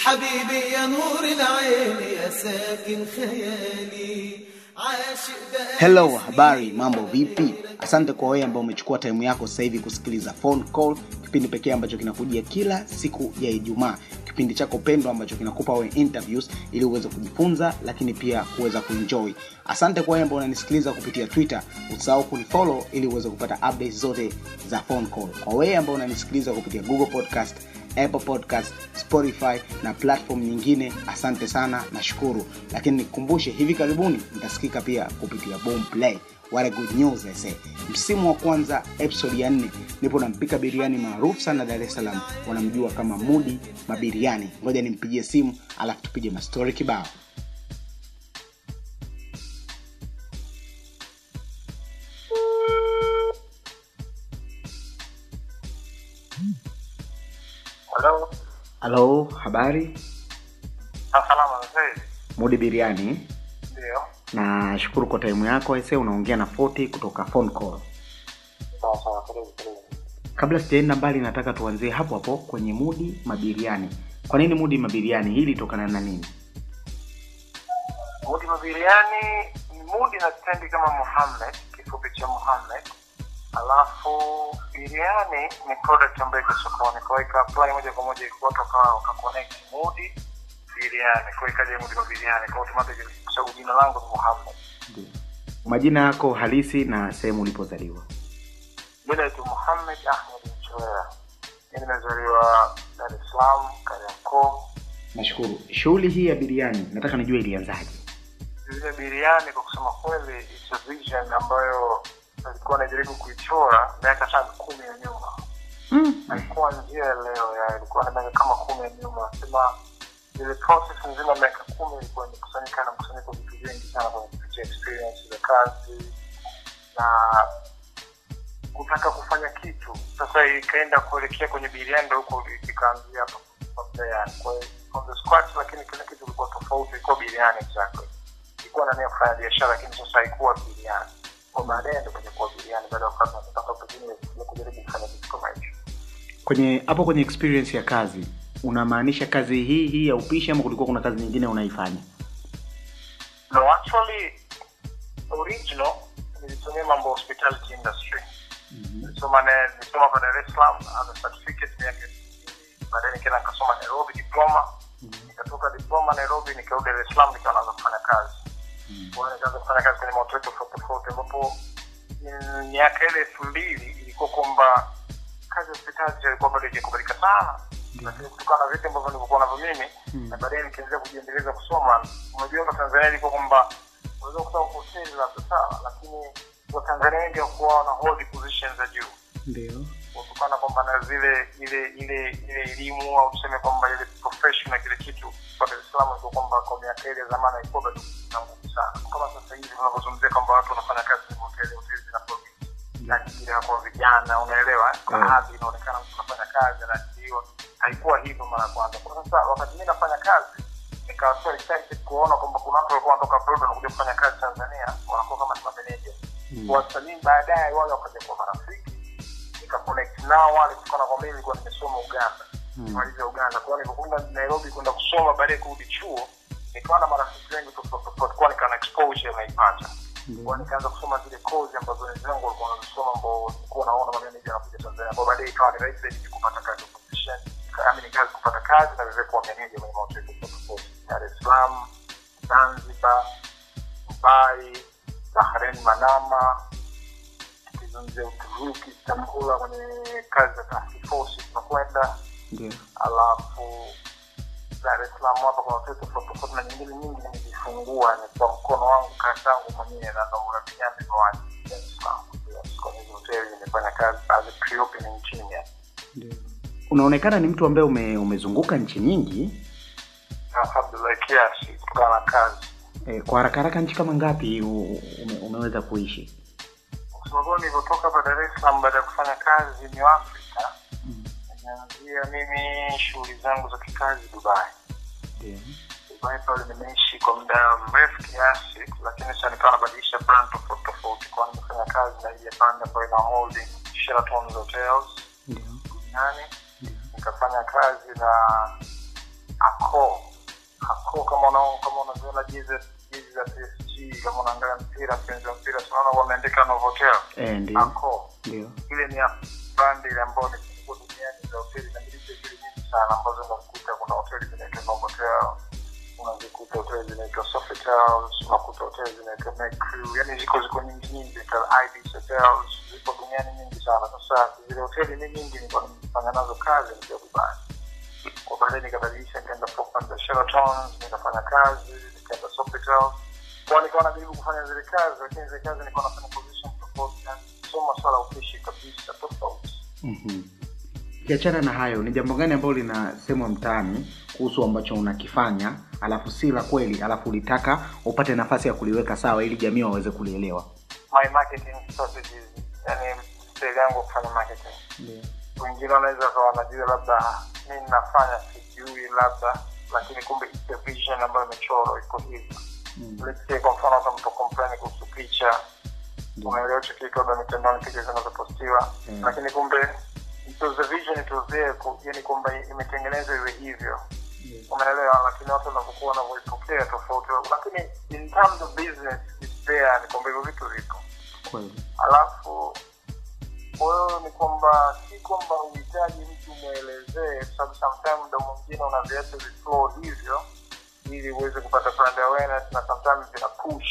حبيبي يا نور العين يا ساكن خيالي عاشق بقى hello habari mambo vipi asante kwa wewe ambao umechukua time yako sasa hivi kusikiliza phone call kipindi pekee ambacho kinakujia kila siku ya ijumaa kipindi chako pendwa ambacho kinakupa wewe interviews ili uweze kujifunza lakini pia kuweza kuenjoy asante kwa wewe ambao unanisikiliza kupitia twitter usahau kunifollow ili uweze kupata updates zote za phone call kwa wewe ambao unanisikiliza kupitia google podcast apple podcast spotify na platform nyingine asante sana nashukuru lakini nikukumbushe hivi karibuni nitasikika pia kupitia Boomplay. what a good news I say. msimu wa kwanza episode ya nne nipo nampika biriani maarufu sana dar es salaam wanamjua kama mudi mabiriani ngoja nimpigie simu alafu tupige mastori kibao halo habari? Salama mzee. mudi biriani. Ndio. nashukuru kwa taimu yako ese unaongea na 40 kutoka phone call. Sawa sawa, kabla sijaenda mbali nataka tuanzie hapo hapo kwenye mudi mabiriani. Kwa nini mudi mabiriani? Hii ilitokana na nini? Mudi mabiriani mudi na stendi kama Muhammad, kifupi cha Muhammad. Alafu biriani ni product ambayo iko sokoni, kwa hiyo apply moja kwa moja watu wakawa wakaconnect mudi biriani, kwa hiyo ikaja mudi kwa automatic kwa sababu jina langu ni Muhammad. majina yako halisi na sehemu ulipozaliwa. Jina naitwa Muhammad Ahmed Mchowea. Mimi nimezaliwa Dar es Salaam, Kariakoo. nashukuru. Shughuli hii ya biriani nataka nijue ilianzaje? Ile biriani kwa kusema kweli, it's a vision ambayo alikuwa anajaribu kuichora miaka sana kumi ya nyuma. mm. alikuwa njia leo, ya ilikuwa na miaka kama kumi ya nyuma. Sema ile process nzima miaka kumi ilikuwa imekusanyika na mkusanyiko vitu vingi sana kwenye kupitia experience za kazi na kutaka kufanya kitu. Sasa ikaenda kuelekea kwenye biriani, huko ikaanzia kwa. Kwa from the scratch, lakini kila kitu ilikuwa tofauti, ilikuwa biriani exactly ilikuwa nania kufanya biashara lakini sasa haikuwa biriani kwa baadaye ndo kwenye kuwa baada ya wakati nataka pengine ya kujaribu kufanya kitu kama hicho kwenye hapo kwenye experience ya kazi unamaanisha kazi hii hii ya upishi ama kulikuwa kuna kazi nyingine unaifanya? No actually original nilisomea mambo hospitality industry. Nilisoma na- nilisoma kwa Dar es Salaam as a certificate miaka baadaye nikaenda nikasoma Nairobi diploma. Nikatoka diploma Nairobi nikarudi Dar es Salaam naanza kufanya kazi kwa hiyo kufanya kazi kwenye mahoteli tofauti tofauti ambapo mm, miaka ile elfu mbili ilikuwa kwamba kazi ya hospitali ilikuwa bado haijakubalika sana. Lakini kutokana na vitu ambavyo nilikuwa navyo mimi na baadaye nikiendelea kujiendeleza kusoma unajua kwa tanzania ilikuwa kwamba unaweza kukuta hoteli labda sawa lakini watanzania wengi hawakuwa wana hold positions za juu. Ndio kutokana kwamba na zile ile ile ile elimu au tuseme kwamba ile profession na kile kitu kwa Dar es Salaam ilikuwa kwamba kwa miaka ile zamani ilikuwa bado na nguvu sana. Kama sasa hivi tunavyozungumzia kwamba watu wanafanya kazi kwenye hoteli hoteli zinakuwa ajira kwa vijana unaelewa? Kwa Mm. hadhi inaonekana mtu anafanya kazi anaajiriwa. Haikuwa hivyo mara ya kwanza. Kwa sasa wakati mimi nafanya kazi nikawa excited kuona kwamba kuna watu walikuwa wanatoka abroad wanakuja kufanya kazi Tanzania wanakuwa kama mameneja. Wasanii baadaye wale wakaja kuwa marafiki nikaconnect nao wale kutokana kwa mimi nilikuwa nimesoma Uganda. Nimaliza Uganda. Kwa nilipokwenda Nairobi kwenda kusoma baadaye kurudi chuo nikawa na marafiki wengi tofauti tofauti. Kwa nikawa na exposure naipata kwa nikaanza kusoma zile kozi ambazo wenzangu walikuwa wanasoma ambao nilikuwa naona mameneja wanakuja Tanzania. Kwa baadaye ikawa ni rahisi zaidi kupata kazi position kama ni kazi kupata kazi na vivyo kwa meneja kwenye mahoteli tofauti Dar es Salaam Zanzibar Dubai Bahrain Manama tukizungumzia Uturuki chakula kwenye kazi za task force tunakwenda. Ndio. Alafu Dar es Salaam hapa kuna hoteli tofauti tofauti na nyingine nyingi nimejifungua. Ni kwa mkono wangu kazi yangu mwenyewe na ndo urafiki yangu nimewahi Dar es Salaam kwa hizo hoteli nimefanya kazi as a pre-opening engineer ndio. Unaonekana ni mtu ambaye ume, umezunguka nchi nyingi. Alhamdulillah kiasi kutokana na kazi. E, kwa haraka haraka nchi kama ngapi ume, umeweza kuishi kweli nilivyotoka hapa Dar es Salaam baada ya kufanya kazi New Africa nimeanzia mimi shughuli zangu za kikazi Dubai. Dubai pale nimeishi kwa muda mrefu kiasi, lakini sasa nikawa nabadilisha brand tofauti tofauti, kwa nimefanya kazi na ile brand ambayo ina holding Sheraton Hotels duniani, nikafanya kazi na Accor. Accor kama unaona kama unaziona jezi za PSG kama unaangalia mpira penzi wa mpira tunaona wameandika Novotel eh, ako ndio. Ile ni brand ile ambayo ni kubwa duniani za hoteli na miliki hoteli nyingi sana ambazo unakuta kuna hoteli zinaitwa Novotel unazikuta hoteli zinaitwa Sofitel unakuta hoteli zinaitwa Mercury yani ziko ziko nyingi nyingi Ibis Hotels ziko duniani nyingi sana. Sasa zile hoteli ni nyingi nilikuwa nimefanya nazo kazi kiachana na hayo ni jambo gani ambalo linasemwa mtaani kuhusu ambacho unakifanya alafu si la kweli alafu ulitaka upate nafasi ya kuliweka sawa ili jamii waweze kulielewa? My marketing strategies yani style yangu kufanya marketing. Wengine wanaweza wakawa wanajua labda mi nafanya sijui labda lakini kumbe vision ambayo imechorwa iko hivi. Let's say kwa mfano hata mtu complain kuhusu picha. Unaelewa hicho kitu labda mitandaoni picha zinazopostiwa. Mm. lakini kumbe it was a vision it was there yani kwamba imetengenezwa iwe hivyo. Umeelewa? Lakini watu wanavyokuwa wanavyoipokea tofauti. Lakini in terms of business it's there ni kwamba hivyo vitu vipo. Alafu kwahiyo ni kwamba si kwamba uhitaji mtu mwelezee kwa sababu sometime mda mwingine unaviacha viflow hivyo ili uweze kupata brand awareness na sometimes vina push.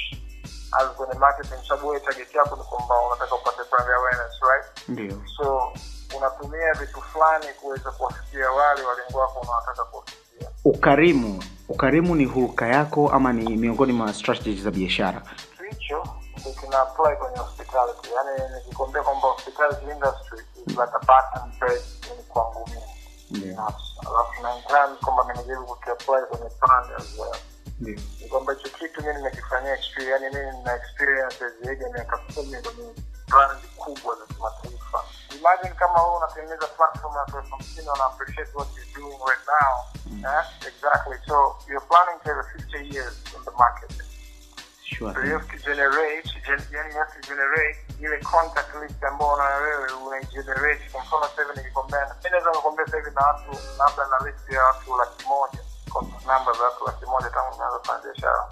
As kwenye marketing sababu wewe target yako ni kwamba unataka upate brand awareness right? Ndio. So unatumia vitu fulani kuweza kuwafikia wale walengo wako unawataka kuwafikia. Ukarimu. Ukarimu ni hulka yako ama ni miongoni mwa strategy za biashara? Hicho ndio kina apply kwenye hospitality. Yani nikikwambia kwamba hospitality industry is like a button bed yani kwangu mimi. Yeah. alafu na in kwamba nimejaribu kukiapply kwenye brand as well. Ndio. Ni kwamba hicho kitu mimi nimekifanyia experience. Yani mimi nina experience zaidi ya miaka kumi kwenye brand kubwa za kimataifa imagine kama wewe unatengeneza platform na watu hamsini wana appreciate what you're doing right now. Eh? exactly. So you're planning to have 50 years in the market. Sure. So you have to generate, gen, yani you have to generate ile contact list ambayo na wewe unaigenerate. Kwa mfano sasa hivi nikikwambia, mimi naweza kukwambia sasa hivi na watu labda na list ya watu laki moja. Contact number za watu laki moja tangu nianza kufanya biashara,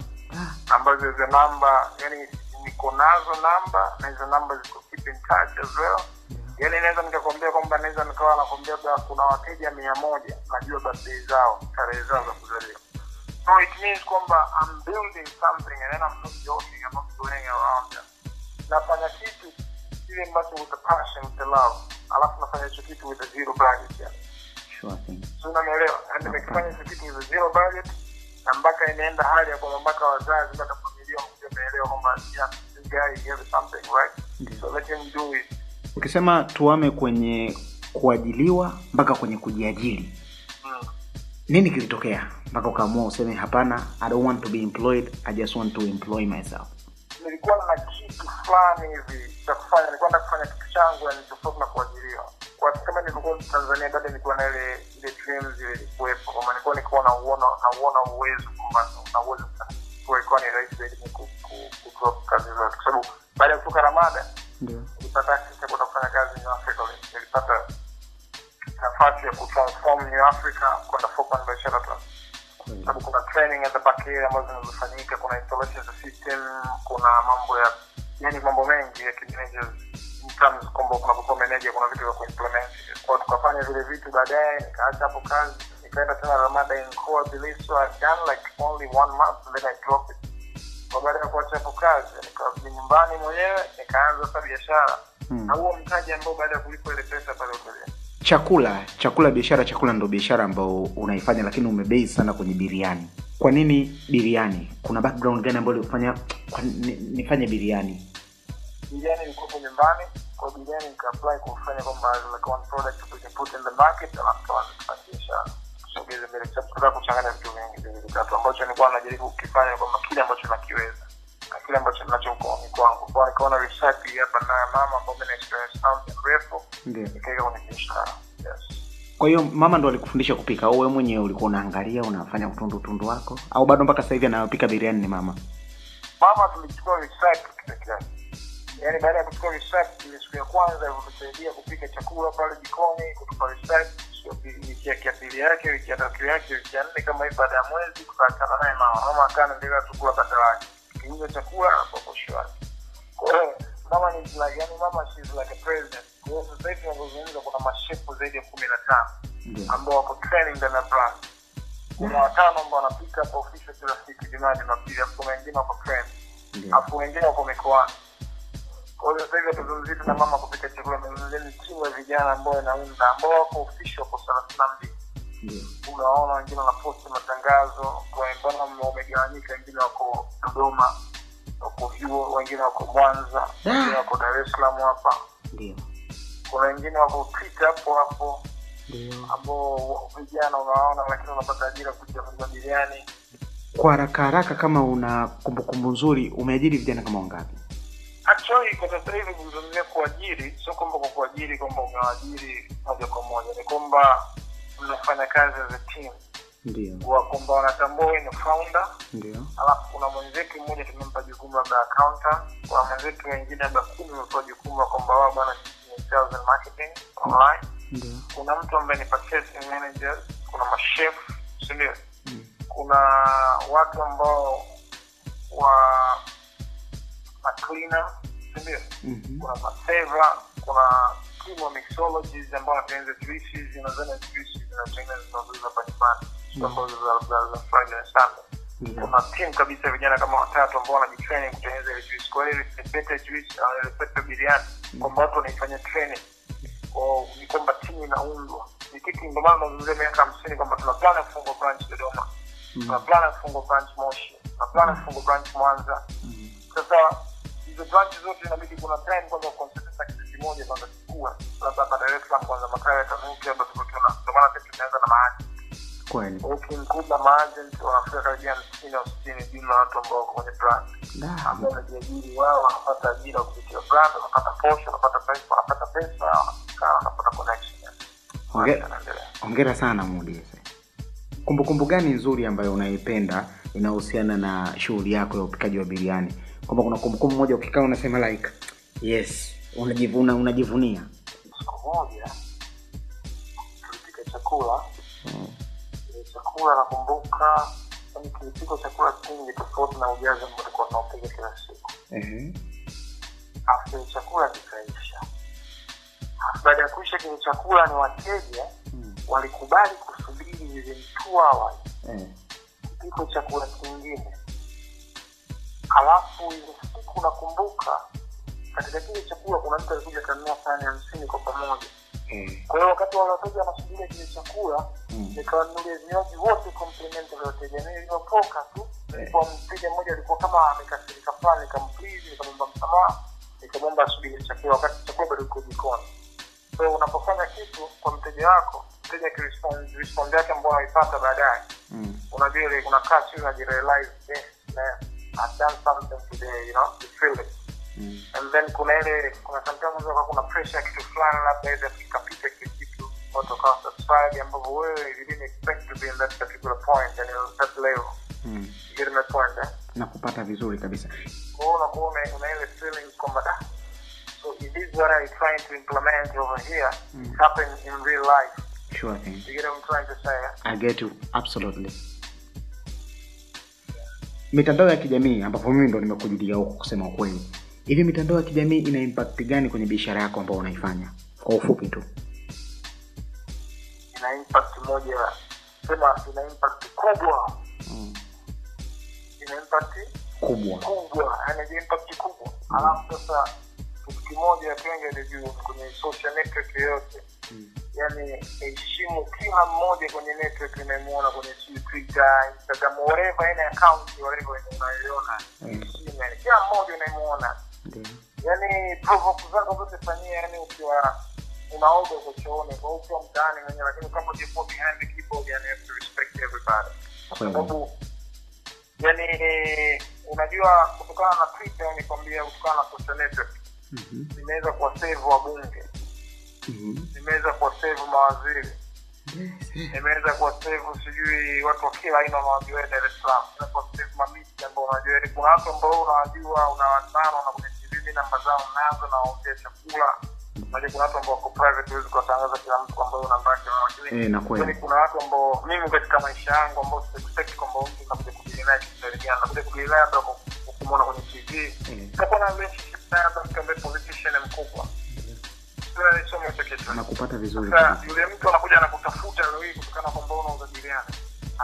ambazo hizo namba yani niko nazo namba na hizo namba ziko keep in touch as well. Yani naweza nikakwambia kwamba naweza nikawa nakwambia labda kuna wateja mia moja najua birthday zao, tarehe zao za kuzaliwa So it means kwamba I'm building something and then I'm not joking, I'm not playing around. Nafanya kitu kile ambacho with the passion, with the love. Alafu nafanya hicho kitu with a zero budget. Yani. sure thing So unanielewa? And nimekifanya hicho kitu with a zero budget na mpaka inaenda hali ya kwamba mpaka wazazi mpaka familia wamekuja wameelewa kwamba yeah, this guy he has something, right? So let him do it. Ukisema tuame kwenye kuajiliwa mpaka kwenye kujiajiri Mm. nini kilitokea mpaka ukaamua useme hapana i don't want to be employed i just want to employ myself nilikuwa na kitu fulani hivi cha kufanya nilikuwa nataka kufanya kitu changu yani tofauti na kuajiriwa kwa kama nilivyokuwa tanzania bado nilikuwa na ile ile dreams ile ilikuwepo kwamba nilikuwa nilikuwa nauona nauona uwezo kwamba na uwezo ilikuwa ni rahisi zaidi ku ku- ku drop kazi zote. Kwa sababu baada ya kutoka ramada nilipata access kwenda kufanya kazi New Africa nilipata nafasi ya kutransform New Africa kwenda Falkland by Sheraton sababu kuna training at the back here ambazo zinazofanyika kuna installation za system kuna mambo ya yani mambo mengi ya kimanagers. In terms kwamba kunapokuwa manager kuna vitu vya kuimplement. Kwa tukafanya vile vitu baadaye nikaacha hapo kazi nikaenda tena ramada in Goa Biliso I done like only one month and then I dropped it kwa baada ya kuacha hapo kazi nikarudi nyumbani mwenyewe nikaanza sasa biashara. Hmm. na huo mtaji ambao baada ya kulipa ile pesa pale hotelini chakula chakula biashara chakula ndo biashara ambao unaifanya lakini umebei sana kwenye biriani kwa nini biriani kuna background gani ambayo ilikufanya nifanye biriani biriani ilikuwepo nyumbani kwa biriani nikaapply kufanya kwamba like one product we can put in the market alafu tuanze kufanya biashara tusogeze mbele kwa sababu tunataka kuchanganya vitu vingi viwili vitatu ambacho nilikuwa najaribu kukifanya kwamba kile ambacho nakiweza na kile ambacho nacho mkononi kwangu. Kwa nikaona recipe hapa na mama ambao mimi na experience nao muda mrefu nikaweka kwenye biashara. Yes. Kwa hiyo mama ndo alikufundisha kupika au wewe mwenyewe ulikuwa unaangalia unafanya utundu utundu wako au bado mpaka sasa hivi anayopika biriani ni mama? Mama tulichukua recipe peke yake yaani baada ya kuchukua research ile siku ya kwanza ilitusaidia kupika chakula pale jikoni kutupa research ya pili- wiki ya kiapili yake wiki ya tatu yake wiki ya nne kama hii baada ya mwezi tukaachana naye mama. Mama akaa anaendelea tu kula bata lake kiuza chakula anapokoshwa kwa hiyo mama ni yani mama she is like a president. Kwa hiyo sasa hivi tunavyozungumza kuna mashefu zaidi ya kumi na tano ambao wako training ndani ya brand. Kuna watano ambao wanapika hapa official kila siku jumaa jumapili afu wengine wako training afu wengine wako mikoani. Kwa hiyo sasa hivi hatuzungumzii tuna mama kupika chakula ni timu ya vijana ambao inaunda ambao wako official kwa thelathini na mbili. Unaona wengine wanaposti matangazo kwambana wamegawanyika wengine wako dodoma wako vyuo wengine wako mwanza wengine wako dar es salaam hapa. Kuna wengine wako pita hapo hapo. Ambao vijana unawaona lakini unapata ajira kuja kuuza biriani. Kwa haraka haraka, kama una kumbukumbu nzuri, umeajiri vijana kama wangapi? Actually kwa sasa hivi kuzungumzia kuajiri sio kwamba kwa kuajiri kwamba umewaajiri moja kwa moja ni kwamba mnafanya kazi as a team Ndio. kwamba wanatambua ni founder Ndio. alafu kuna mwenzetu mmoja tumempa jukumu labda accounta kuna mwenzetu wengine labda kumi wamepewa jukumu kwamba wao bwana sales and marketing online Ndio. kuna mtu ambaye ni purchasing manager kuna mashef sindio Mm. kuna watu ambao wa macleaner sindio Mhm. kuna maseva kuna timu wa mixologies ambao wanatengeneza juices zinazana juices zinatengeneza hapa nyumbani ambazo za- na Sunday. Ndio. kuna timu kabisa ya vijana kama watatu ambao wanajitraining kutengeneza ile juice. Kwa hiyo juice au ile biriani kwamba watu wanaifanya training. Kwa ni kwamba timu inaundwa. Ni kitu ndio maana tunazungumzia miaka hamsini kwamba tuna plan ya kufungua branch Dodoma. Tuna plan ya kufungua branch Moshi. Tuna plan ya kufungua branch Mwanza. Mhm. sasa hizo branch zote inabidi kuna time kwanza concentrate kitu kimoja kwanza kikua labda hapa Dar es Salaam kwanza makao yatanuki labda tukiona ndio maana sisi tunaanza na maagent Kweli. ukimkuta maagent wanafika karibia hamsini au sitini jumla watu ambao wako kwenye brand ambao wanajiajiri wao wanapata ajira kupitia brand wanapata posho wanapata pesa wanapata pesa wanapata connection Hongera sana Mudi. Kumbukumbu gani nzuri ambayo unaipenda inahusiana na shughuli yako ya upikaji wa biriani? Kwamba kuna kumbukumbu moja ukikaa unasema like yes, unajivuna unajivunia. siku moja tulipika chakula Ile chakula nakumbuka yani kilipikwa chakula kingi tofauti na ujazi ambao tulikuwa tunaupika kila siku Ehe. afu chakula kikaisha baada ya kuisha kile chakula ni wateja Mm. walikubali kusubiri within two hours kipiko chakula kingine alafu ile siku nakumbuka katika kile chakula kuna mtu alikuja kanunua sahani hamsini kwa pamoja Eh. kwa hiyo wakati wale wateja wanasubiria kile chakula Mm. nikawanunulia vinywaji wote complimentary wateja mimi nilivyotoka tu nilikuwa mteja mmoja alikuwa kama amekasirika fulani nikamplizi nikamwomba msamaha nikamwomba asubiri chakula wakati chakula bado iko jikoni so unapofanya kitu kwa mteja wako mteja akirespond yake ambao unaipata baadaye Mm. unajua ile unakaa chini unajirealize yes man I've done something today you know you feel it Mm. and then kuna ile kuna sometimes unaweza kuna pressure kitu fulani labda ile ikapita kile kitu watu wakawa satisfied ambapo wewe you didn't expect to be in that particular point and in that level Mm. you get my point eh? na kupata vizuri kabisa kwa hiyo unakuwa una ile feeling kwamba da so it is what I trying to implement over here Mm. happen in real life sure thing you get what I'm trying to say eh? I get you absolutely mitandao ya kijamii ambapo mimi ndo nimekujulia huko kusema ukweli. Hivi mitandao ya kijamii ina impact gani kwenye biashara yako ambao unaifanya? Kwa ufupi tu. Ina impact moja. Sema ina impact kubwa. Mm. ina impact kubwa. kubwa. Yani impact kubwa. Alafu sasa kitu kimoja wengi walijua kwenye social network yoyote. Mm. Yani heshimu kila mmoja kwenye network unayemuona kwenye twitter instagram whatever any account whatever unayoiona Mm. heshimu yani kila mmoja unayemwona yani provoke zako zote fanyia yani ukiwa unaoga uko chooni kwa ukiwa mtaani mwenyewe lakini kama ukiwa behind the keyboard yani you have to respect everybody kwa sababu yani unajua kutokana na twitter nikwambia kutokana na social network Mhm. nimeweza kuwasave wabunge. Nimeweza kuwasave mawaziri. Imeweza eh. nimeweza kuwasave sijui watu wa kila aina unawajua dar es salaam. Kuwasave mamiti ambao unajua yani kuna watu ambao unawajua unawatana na kwenye tv namba zao nazo nawaombea chakula. Unajua kuna watu ambao wako private huwezi kuwatangaza kila mtu kwamba huyo namba na unayo, lakini Eh, na kweli. kuna watu ambao mimi katika maisha yangu ambao siexpect kwamba mtu nakuja kudili naye na labda kwa kwa kumwona kwenye tv Sasa kuna na relationship naye labda mtu ambaye Sio kitu nakupata vizuri. Sasa yule mtu anakuja anakutafuta leo hii kutokana kwamba una uzajiliana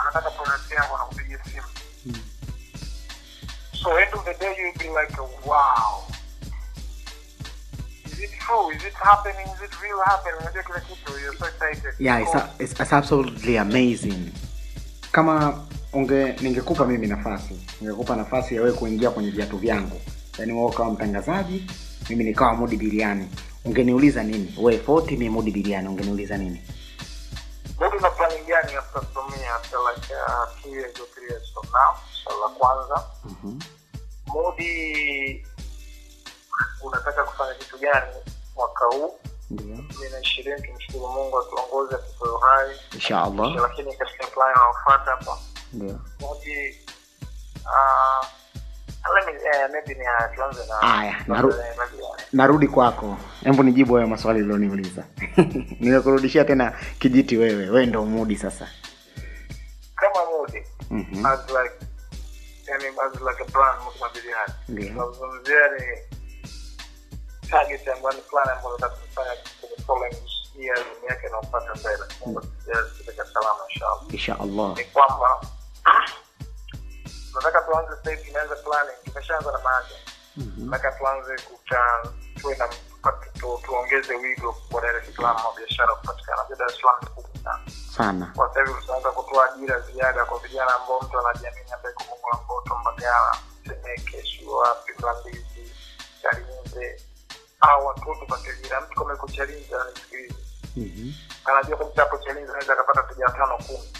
anataka product yako anakupigia simu. So end of the day you be like wow. Is it true? Is it happening? Is it real happening? Unajua kila kitu. You're so excited. Yeah it's, a, it's, it's absolutely amazing. Kama unge ningekupa mimi nafasi ningekupa nafasi ya wewe kuingia kwenye viatu vyangu. Yaani wewe ukawa mtangazaji mimi nikawa mudi biliani ungeniuliza nini? We 40 mimi mudi biliani ungeniuliza nini? Mudi na plani gani after from me after like uh, two years or three years from now swali la kwanza. Mm-hmm. Mudi unataka kufanya kitu gani mwaka huu? Ndio. Mi na ishirini tumshukuru mungu atuongoze atupe uhai. Inshaallah lakini katika plani anaofuata hapa ndio. Mudi uh, eh, ni uh, tuanze na Aya, naru- eh, narudi kwako hebu nijibu hayo maswali ulioniuliza nimekurudishia tena kijiti wewe wewe ndo mudi sasa kama mudi. Mm -hmm. as like yani as like a plan modi mabiliani Ndio. tunazungumzia ni target ambayo ni plan ambayo nataka kufanya following years miaka inayofuata mbele mungu atujalie salama inshallah Inshallah. ni kwamba tunataka tuanze sasa hivi tumeanza planning tumeshaanza na maanza nataka tuanze kuta tuwe na tuongeze wigo kwa Dar es Salaam wa biashara kupatikana Dar es Salaam kubwa sana sana kwa sasa hivi tunaanza kutoa ajira ziada kwa vijana ambao mtu anajiamini ambaye iko Mboto Mbagala Temeke sio wapi Mlandizi Chalinze au watoto pate ajira mtu kama yuko Chalinze ananisikiliza anajua kabisa hapo Chalinze anaweza akapata wateja tano kumi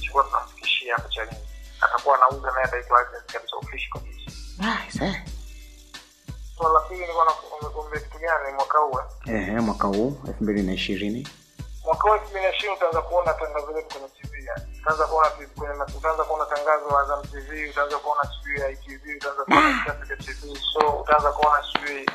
chukua tunafikishia hapo Chalinze atakuwa anauza naye ataitwa agent kabisa official kabisa. Nice, eh. swala la pili nilikuwa nakuambia kitu gani? Mwaka huu eh? Mwaka huu elfu mbili na ishirini. Mwaka huu elfu mbili na ishirini utaanza kuona tangazo letu kwenye tv utaanza kuona kwenye utaanza kuona tangazo la Azam TV utaanza kuona sijui ITV utaanza kuona Africa TV so utaanza kuona sijui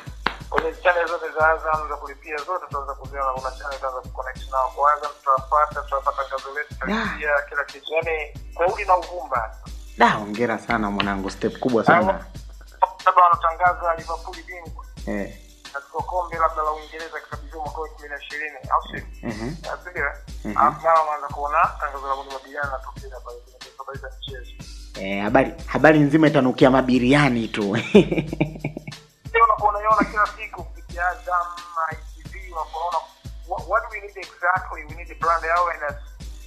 kwenye channel zote za Azam za kulipia zote tunaweza kuziona kuna channel tunaweza kuconnect nao. Kwa Azam tutawapata tutawapata tangazo letu tutalipia kila kitu. Yani kwa udi na uvumba. Da hongera sana mwanangu step kubwa sana. sababu wanatangaza Liverpool bingwa. Eh. katika kombe labda la Uingereza kikabidhiwa mwaka elfu mbili na ishirini au sio? Alafu nao wanaanza kuona tangazo la Bodi Mabiliana natokea pale kwenye habari za mchezo. Eh, habari habari nzima itanukia mabiriani tu Sio kila siku kupitia Azam, ITV, wanaona what, do we need exactly? We need a brand awareness.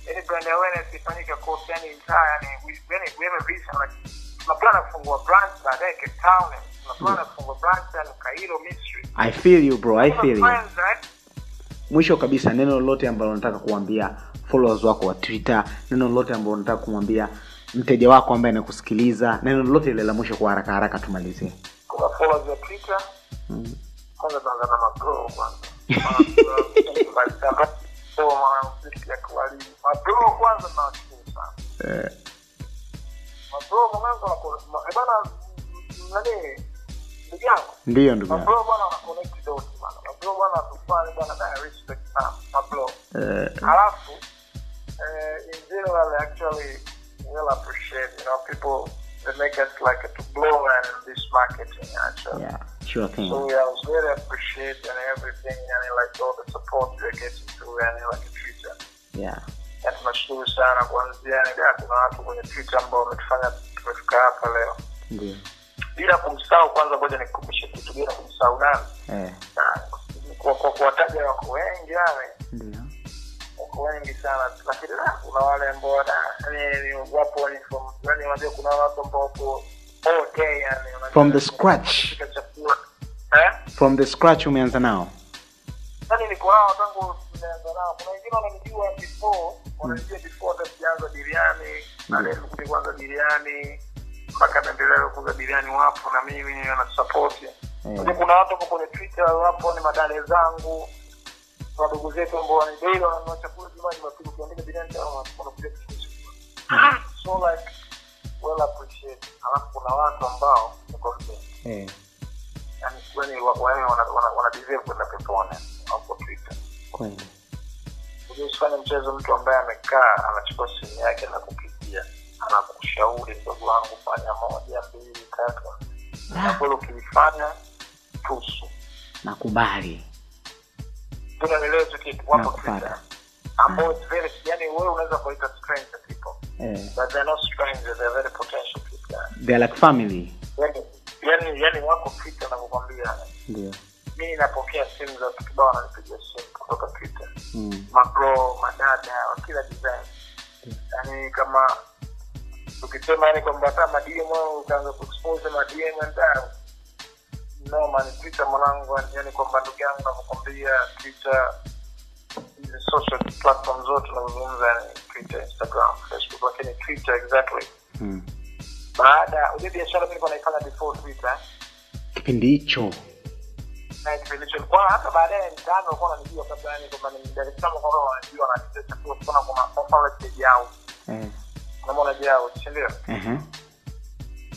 Any brand awareness ifanyike course yani entire yani we, we have a vision like tuna plan ya kufungua branch baadaye Cape Town, tuna plan ya kufungua branch yani Cairo, Misri. i feel you bro i feel you mwisho kabisa neno lolote ambalo nataka kuambia followers wako wa twitter neno lolote ambalo nataka kumwambia mteja wako ambaye anakusikiliza neno lolote ile la mwisho kwa haraka haraka tumalizie followers wa Twitter. Kwanza tuanza na kwanza. So mwanamuziki ya kuwalimu. Kwanza nawashukuru sana. Mwanangu wako ma- bana nani ndugu yangu. ndiyo ndugu yangu Mabro bwana wana connect bana. Mabro bwana tufanye bana na respect sana. Mabro. Halafu in general actually well appreciate you know people they make us like to blow and this marketing actually. yeah sure thing So yeah, I was really appreciated and everything and like all the support you're getting through and like future. yeah Na tunashukuru sana kuanzia yani kuna watu kwenye Twitter ambao wametufanya tumefika hapa leo. ndio Bila kumsahau kwanza ngoja nikukumbushe kitu bila kumsahau nani. eh, Kwa kwa kuwataja wako wengi yani ndio wako wengi sana lakini la, kuna wale ambao yani ni wapo ni from yani unajua kuna watu ambao wapo okay yani From the scratch. From the scratch umeanza nao? Yani niko nao tangu tumeanza nao. Kuna wengine wananijua before wananijua before hata sijaanza biriani aliyekuja kwanza biriani mpaka naendelea kuuza biriani wapo na mimi wanasapoti kuna watu hapo kwenye twitter wapo ni madale zangu wadogo zetu ambao wanidei wananunua chakula jumaa jumapili ukiandika biriani wanakuja kuchukua. So like well appreciate alafu kuna watu ambao nikwambia eh, yani wana wana deserve kwenda peponi hapo Twitter. kweli. Usifanye mchezo mtu ambaye amekaa anachukua simu yake na kupigia anakushauri ndugu wangu fanya moja mbili tatu. Na ukilifanya tusu. Nakubali. Tunanielewa hicho kitu wapo Twitter. Ambao very yani wewe unaweza kuita stranger people. Eh, but they're not strangers they're very potential people. They're like family. Yani yani yani wako Twitter navyokwambia ndio. Mimi napokea simu za watu kibao wananipigia simu kutoka Twitter. Mm. mabro madada wa kila design. Yani kama ukisema yani kwamba hata madm utaanza kuexpose madm ndao no man twitter mwanangu yani kwamba ndugu yangu navyokwambia twitter hizi social platform zote unazozungumza yani twitter instagram facebook lakini twitter exactly. Mm. Baada ujue biashara mi nilikuwa naifanya before twitter kipindi hicho na kipindi hicho kwa hata baadaye mtaani walikuwa wananijua kabla yani kwamba ni Dar es Salaam kwa kwamba wanajua wanacheza chakula kuna kuna kwa mfano ile jao eh. unamwona jao si ndio uh-huh.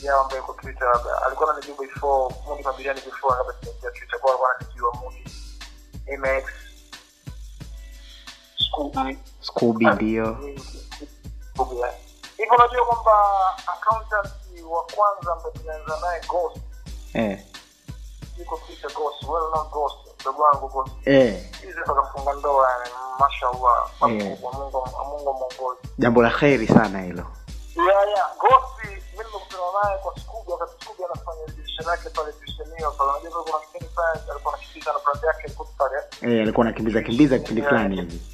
jao ambaye yuko Twitter labda alikuwa ananijua before Mudi Mabiliani before kabla sijaingia Twitter kwa alikuwa ananijua Mudi MX Scooby Scooby ndio Scooby yeah. Hivyo unajua kwamba accountant wa kwanza ambaye tunaanza naye Ghost? Eh. yuko Twitter Ghost well known Ghost ndugu wangu Ghost. Eh. hizi akafunga ndoa mashallah Yeah. makubwa Mungu Mungu mwongozi. Jambo la kheri sana hilo. Yeah yeah Ghost mimi nimekutana naye kwa Scooby wakati Scooby anafanya division yake pale division pale unajua kuna kipindi fulani alikuwa anakimbiza na brand yake alikuwa pale eh, alikuwa anakimbiza kimbiza kipindi fulani hivi. so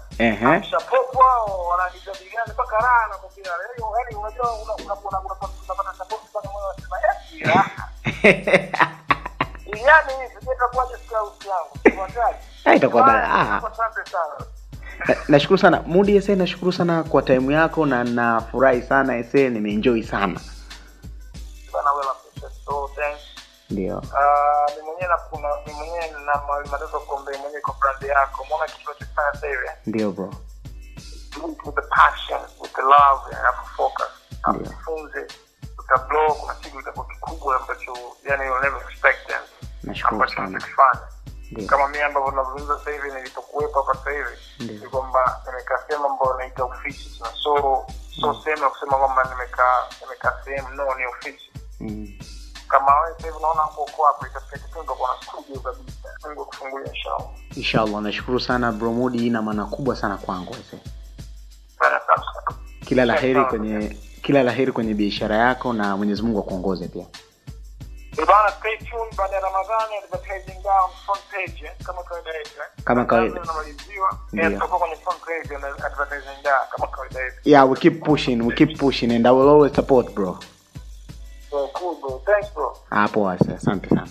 wao wanajadiliana mpaka raha na kumbia yani yani unajua una una una unapata support mpaka moyo unasema eh raha yani hivi je scout yangu tuwataji Ah, itakuwa bala- ah. asante sana nashukuru sana mudi ese nashukuru sana kwa time yako na nafurahi sana ese nimeenjoy sana bana well appreciate so thanks ndio Ah, mwenyewe na mwenyewe na kuombe mwenyewe kwa brand yako umeona kitu sasa hivi ndio bro. With the passion with the love and have focus Ndio. afunze utablow kuna kitu itakuwa kikubwa ambacho yani you'll never expect them. Nashukuru sana. ndio. Kama mimi ambavyo nazungumza sasa hivi nilipokuwepo hapa sasa hivi ni kwamba nimekaa sehemu ambayo naita ofisi. Na so so sehemu ya kusema kwamba nimekaa nimekaa sehemu no ni ofisi. Mm. Kama wewe sasa hivi unaona hapo hapo itafika kipindi utakuwa na kabisa Mungu inshallah inshallah nashukuru sana bro mudi ina maana kubwa sana kwangu kila la heri kwenye kila la heri kwenye biashara yako na mwenyezi mungu akuongoze pia Eh, bana stay tuned baada ya Ramadhani advertising down front page eh, kama kawaida yetu eh. Kama kawaida. Eh, tutakuwa kwenye front page na advertising down kama kawaida yetu. yeah we keep pushing we keep pushing and i will always support bro So cool bro. Thanks bro. hapo ase asante sana